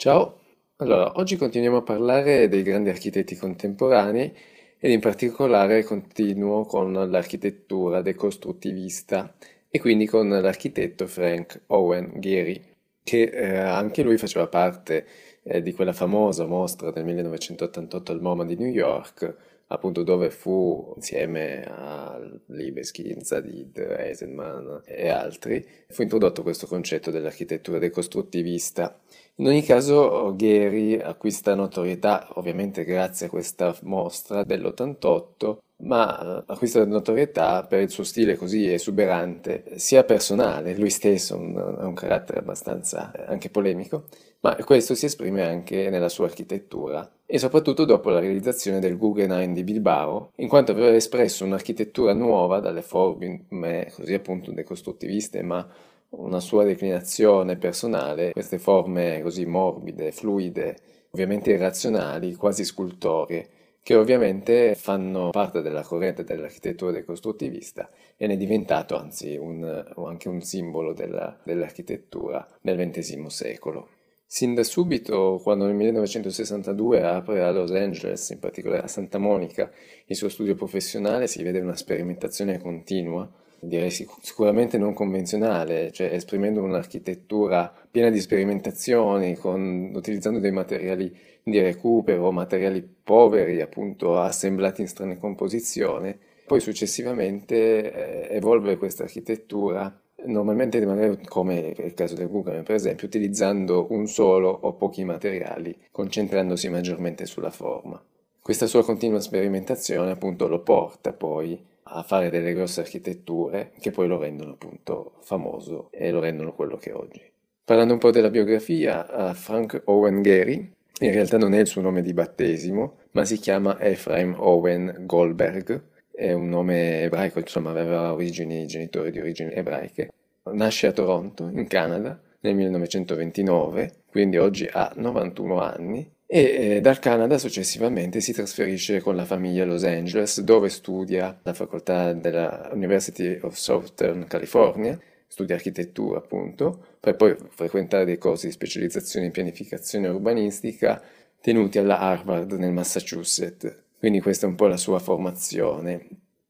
Ciao, allora oggi continuiamo a parlare dei grandi architetti contemporanei ed in particolare continuo con l'architettura decostruttivista e quindi con l'architetto Frank Owen Gehry, che eh, anche lui faceva parte eh, di quella famosa mostra del 1988 al MoMA di New York, appunto dove fu insieme a Libeskind, Zadid, Eisenman e altri, fu introdotto questo concetto dell'architettura decostruttivista. In ogni caso Gehry acquista notorietà ovviamente grazie a questa mostra dell'88 ma eh, acquista notorietà per il suo stile così esuberante, sia personale, lui stesso ha un carattere abbastanza eh, anche polemico, ma questo si esprime anche nella sua architettura e soprattutto dopo la realizzazione del Guggenheim di Bilbao, in quanto aveva espresso un'architettura nuova dalle forme così appunto decostruttiviste, ma una sua declinazione personale, queste forme così morbide, fluide, ovviamente irrazionali, quasi scultorie che ovviamente fanno parte della corrente dell'architettura decostruttivista e ne è diventato anzi un, anche un simbolo della, dell'architettura nel XX secolo. Sin da subito, quando nel 1962 apre a Los Angeles, in particolare a Santa Monica, il suo studio professionale, si vede una sperimentazione continua, direi sicuramente non convenzionale, cioè esprimendo un'architettura piena di sperimentazioni, con, utilizzando dei materiali di recupero, materiali poveri, appunto assemblati in strane composizioni. Poi successivamente eh, evolve questa architettura normalmente come il caso del Google per esempio, utilizzando un solo o pochi materiali, concentrandosi maggiormente sulla forma. Questa sua continua sperimentazione appunto lo porta poi a fare delle grosse architetture che poi lo rendono appunto famoso e lo rendono quello che è oggi. Parlando un po' della biografia, Frank Owen Gehry in realtà non è il suo nome di battesimo, ma si chiama Ephraim Owen Goldberg, è un nome ebraico, insomma aveva origini, genitori di origini ebraiche. Nasce a Toronto, in Canada, nel 1929, quindi oggi ha 91 anni, e eh, dal Canada successivamente si trasferisce con la famiglia a Los Angeles, dove studia alla facoltà della University of Southern California studia architettura appunto, per poi frequentare dei corsi di specializzazione in pianificazione urbanistica tenuti alla Harvard nel Massachusetts. Quindi questa è un po' la sua formazione.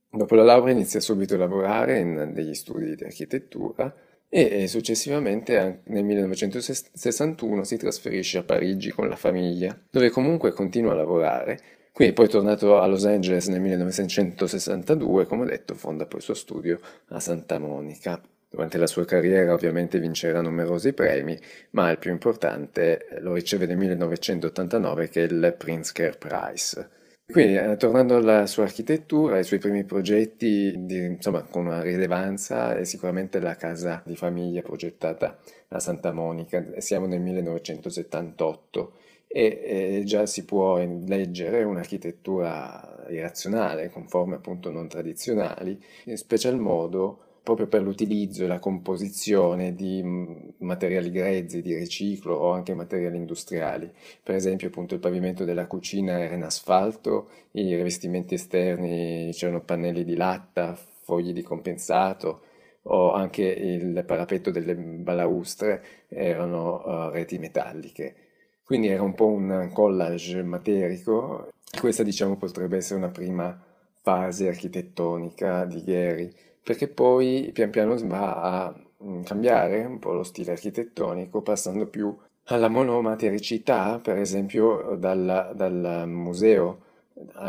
Dopo la laurea inizia subito a lavorare in degli studi di architettura e successivamente nel 1961 si trasferisce a Parigi con la famiglia, dove comunque continua a lavorare. Qui poi tornato a Los Angeles nel 1962, come ho detto, fonda poi il suo studio a Santa Monica. Durante la sua carriera ovviamente vincerà numerosi premi, ma il più importante lo riceve nel 1989 che è il Pritzker Prize. Quindi, eh, tornando alla sua architettura, ai suoi primi progetti, di, insomma, con una rilevanza, è sicuramente la casa di famiglia progettata a Santa Monica, siamo nel 1978 e eh, già si può leggere un'architettura irrazionale, con forme appunto non tradizionali, in special modo proprio per l'utilizzo e la composizione di mm, materiali grezzi, di riciclo o anche materiali industriali. Per esempio appunto il pavimento della cucina era in asfalto, i rivestimenti esterni c'erano pannelli di latta, fogli di compensato o anche il parapetto delle balaustre erano uh, reti metalliche. Quindi era un po' un collage materico. Questa diciamo potrebbe essere una prima fase architettonica di Gehry perché poi pian piano va a mm, cambiare un po' lo stile architettonico, passando più alla monomatericità, per esempio dal, dal museo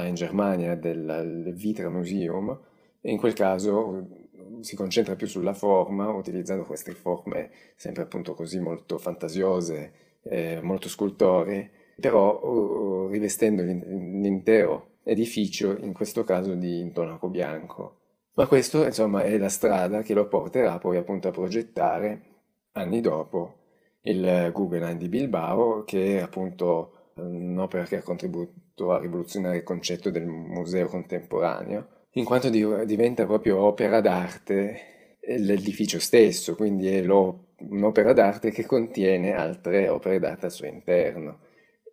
in Germania del Vitra Museum, in quel caso mm, si concentra più sulla forma, utilizzando queste forme sempre appunto così molto fantasiose, eh, molto scultoree, però uh, rivestendo l'intero edificio, in questo caso di intonaco bianco. Ma questo, insomma, è la strada che lo porterà poi appunto a progettare anni dopo il Guggenheim di Bilbao, che è appunto un'opera che ha contribuito a rivoluzionare il concetto del museo contemporaneo, in quanto diventa proprio opera d'arte l'edificio stesso, quindi è un'opera d'arte che contiene altre opere d'arte al suo interno.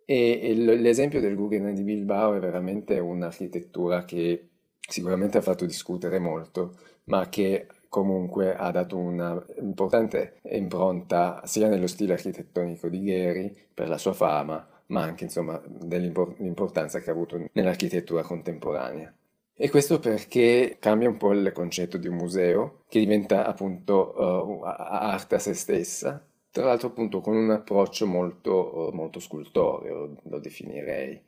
E l'esempio del Guggenheim di Bilbao è veramente un'architettura che sicuramente ha fatto discutere molto, ma che comunque ha dato una importante impronta sia nello stile architettonico di Gheri per la sua fama, ma anche insomma dell'importanza che ha avuto nell'architettura contemporanea. E questo perché cambia un po' il concetto di un museo, che diventa appunto uh, arte a se stessa, tra l'altro appunto con un approccio molto, molto scultoreo, lo definirei.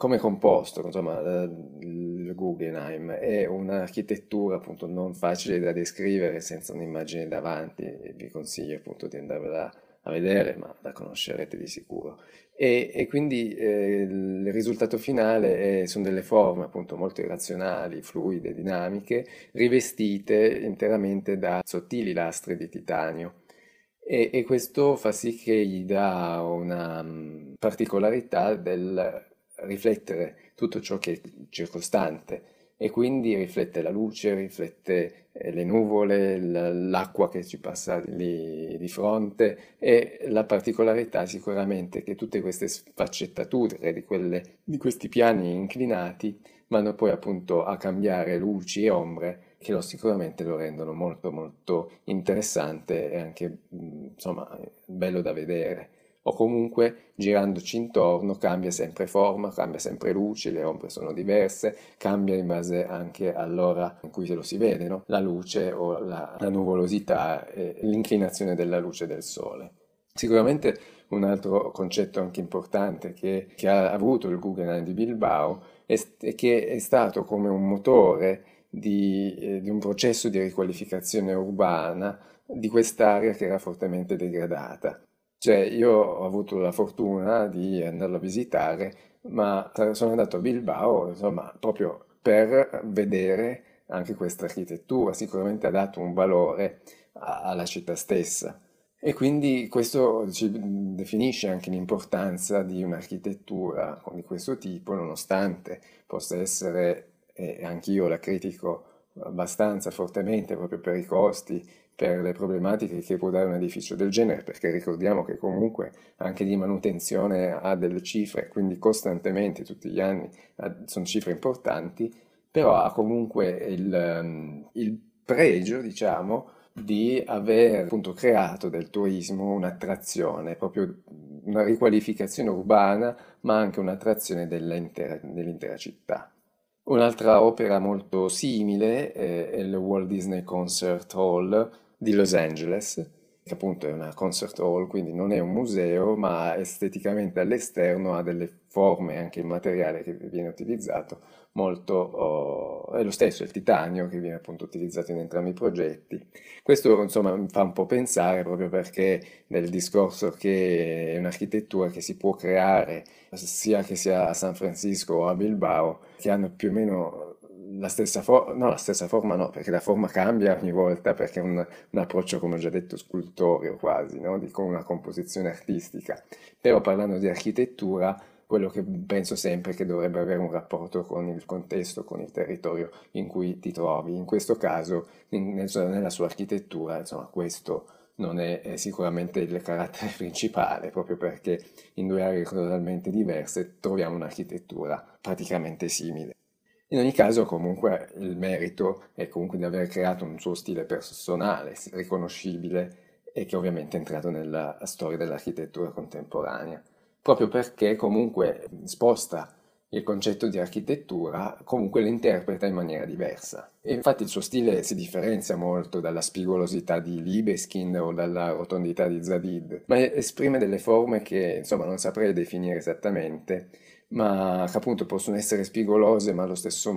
Come composto, insomma, il Guggenheim è un'architettura appunto non facile da descrivere senza un'immagine davanti, e vi consiglio appunto di andarvela a vedere, ma la conoscerete di sicuro. E, e quindi eh, il risultato finale è, sono delle forme appunto molto irrazionali, fluide, dinamiche, rivestite interamente da sottili lastre di titanio. E, e questo fa sì che gli dà una um, particolarità del riflettere tutto ciò che è circostante e quindi riflette la luce, riflette eh, le nuvole, l'acqua che ci passa lì di fronte e la particolarità sicuramente che tutte queste sfaccettature di, quelle, di questi piani inclinati vanno poi appunto a cambiare luci e ombre che lo, sicuramente lo rendono molto molto interessante e anche insomma bello da vedere o comunque girandoci intorno cambia sempre forma, cambia sempre luce, le ombre sono diverse, cambia in base anche all'ora in cui se lo si vede, no? la luce o la, la nuvolosità e l'inclinazione della luce del sole. Sicuramente un altro concetto anche importante che, che ha avuto il Guggenheim di Bilbao è, è che è stato come un motore di, eh, di un processo di riqualificazione urbana di quest'area che era fortemente degradata. Cioè, io ho avuto la fortuna di andarlo a visitare, ma sono andato a Bilbao, insomma, proprio per vedere anche questa architettura. Sicuramente ha dato un valore alla città stessa. E quindi questo ci definisce anche l'importanza di un'architettura di questo tipo, nonostante possa essere, e anch'io la critico abbastanza fortemente proprio per i costi, per le problematiche che può dare un edificio del genere, perché ricordiamo che comunque anche di manutenzione ha delle cifre, quindi costantemente tutti gli anni sono cifre importanti, però ha comunque il, ehm, il pregio, diciamo, di aver appunto creato del turismo un'attrazione, proprio una riqualificazione urbana, ma anche un'attrazione dell'intera, dell'intera città. Un'altra opera molto simile è il Walt Disney Concert Hall di Los Angeles, che appunto è una concert hall, quindi non è un museo, ma esteticamente all'esterno ha delle forme, anche il materiale che viene utilizzato, molto oh, è lo stesso, il titanio che viene appunto utilizzato in entrambi i progetti. Questo insomma mi fa un po' pensare proprio perché nel discorso che è un'architettura che si può creare sia che sia a San Francisco o a Bilbao, che hanno più o meno la stessa forma, no, la stessa forma no, perché la forma cambia ogni volta perché è un, un approccio, come ho già detto, scultoreo quasi, no? di, con una composizione artistica. Però parlando di architettura, quello che penso sempre che dovrebbe avere un rapporto con il contesto, con il territorio in cui ti trovi. In questo caso, in, nella sua architettura, insomma, questo non è, è, sicuramente il carattere principale, proprio perché in due aree totalmente diverse troviamo un'architettura praticamente simile. In ogni caso, comunque, il merito è comunque di aver creato un suo stile personale, riconoscibile e che ovviamente è entrato nella storia dell'architettura contemporanea, proprio perché comunque sposta il concetto di architettura, comunque lo interpreta in maniera diversa. E infatti il suo stile si differenzia molto dalla spigolosità di Libeskind o dalla rotondità di Zadid, ma esprime delle forme che insomma non saprei definire esattamente, ma che appunto possono essere spigolose ma allo stesso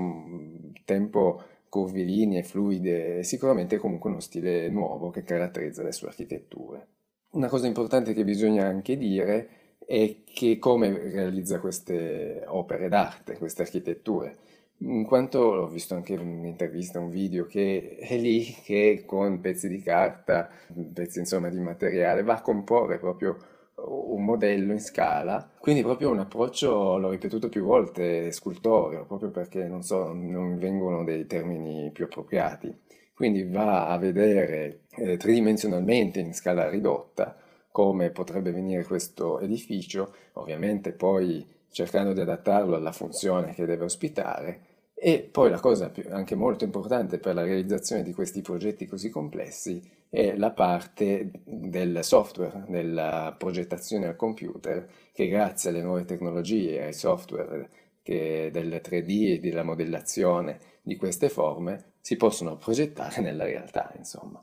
tempo curvilinee, fluide, sicuramente comunque uno stile nuovo che caratterizza le sue architetture. Una cosa importante che bisogna anche dire è che come realizza queste opere d'arte, queste architetture, in quanto ho visto anche in un'intervista, un video che è lì che con pezzi di carta, pezzi insomma di materiale, va a comporre proprio un modello in scala, quindi proprio un approccio, l'ho ripetuto più volte, scultoreo, proprio perché non so, non vengono dei termini più appropriati. Quindi va a vedere eh, tridimensionalmente in scala ridotta come potrebbe venire questo edificio, ovviamente poi cercando di adattarlo alla funzione che deve ospitare E poi la cosa anche molto importante per la realizzazione di questi progetti così complessi è la parte del software, della progettazione al computer, che grazie alle nuove tecnologie, ai software che del 3D e della modellazione di queste forme, si possono progettare nella realtà, insomma.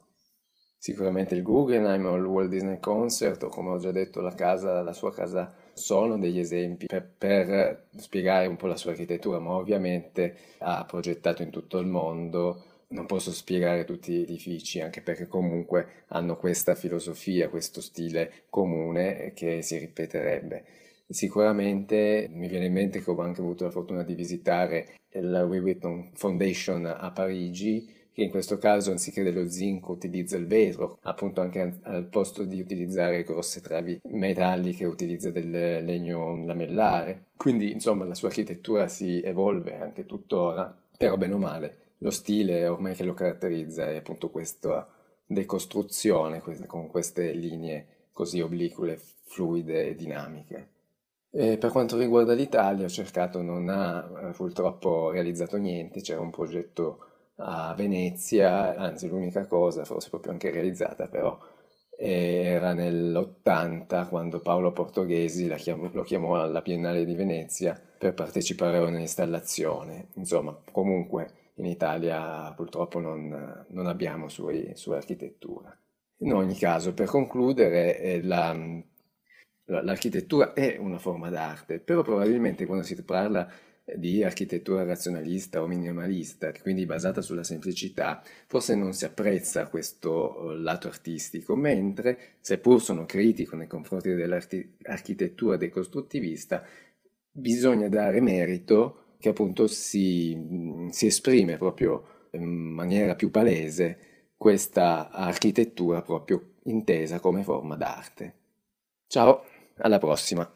Sicuramente il Guggenheim o il Walt Disney Concert o come ho già detto la, casa, la sua casa sono degli esempi per, per, spiegare un po' la sua architettura, ma ovviamente ha progettato in tutto il mondo. Non posso spiegare tutti gli edifici, anche perché comunque hanno questa filosofia, questo stile comune che si ripeterebbe. Sicuramente mi viene in mente che ho anche avuto la fortuna di visitare la Vuitton Foundation a Parigi che in questo caso anziché dello zinco utilizza il vetro, appunto anche al posto di utilizzare grosse travi metalliche utilizza del legno lamellare. Quindi insomma la sua architettura si evolve anche tuttora, però bene o male lo stile ormai che lo caratterizza è appunto questa decostruzione con queste linee così oblique, fluide e dinamiche. E per quanto riguarda l'Italia, ho cercato, non ha purtroppo realizzato niente, c'era un progetto a Venezia, anzi l'unica cosa, forse proprio anche realizzata però, era nell'80 quando Paolo Portoghesi chiamò, lo chiamò alla Biennale di Venezia per partecipare a un'installazione. Insomma, comunque in Italia purtroppo non, non abbiamo sui, sua architettura. In ogni caso, per concludere, eh, la, l'architettura è una forma d'arte, però probabilmente quando si parla di architettura razionalista o minimalista, quindi basata sulla semplicità, forse non si apprezza questo eh, lato artistico, mentre, seppur sono critico nei confronti dell'architettura decostruttivista, bisogna dare merito che appunto si, mm, si esprime proprio in maniera più palese questa architettura proprio intesa come forma d'arte. Ciao, alla prossima!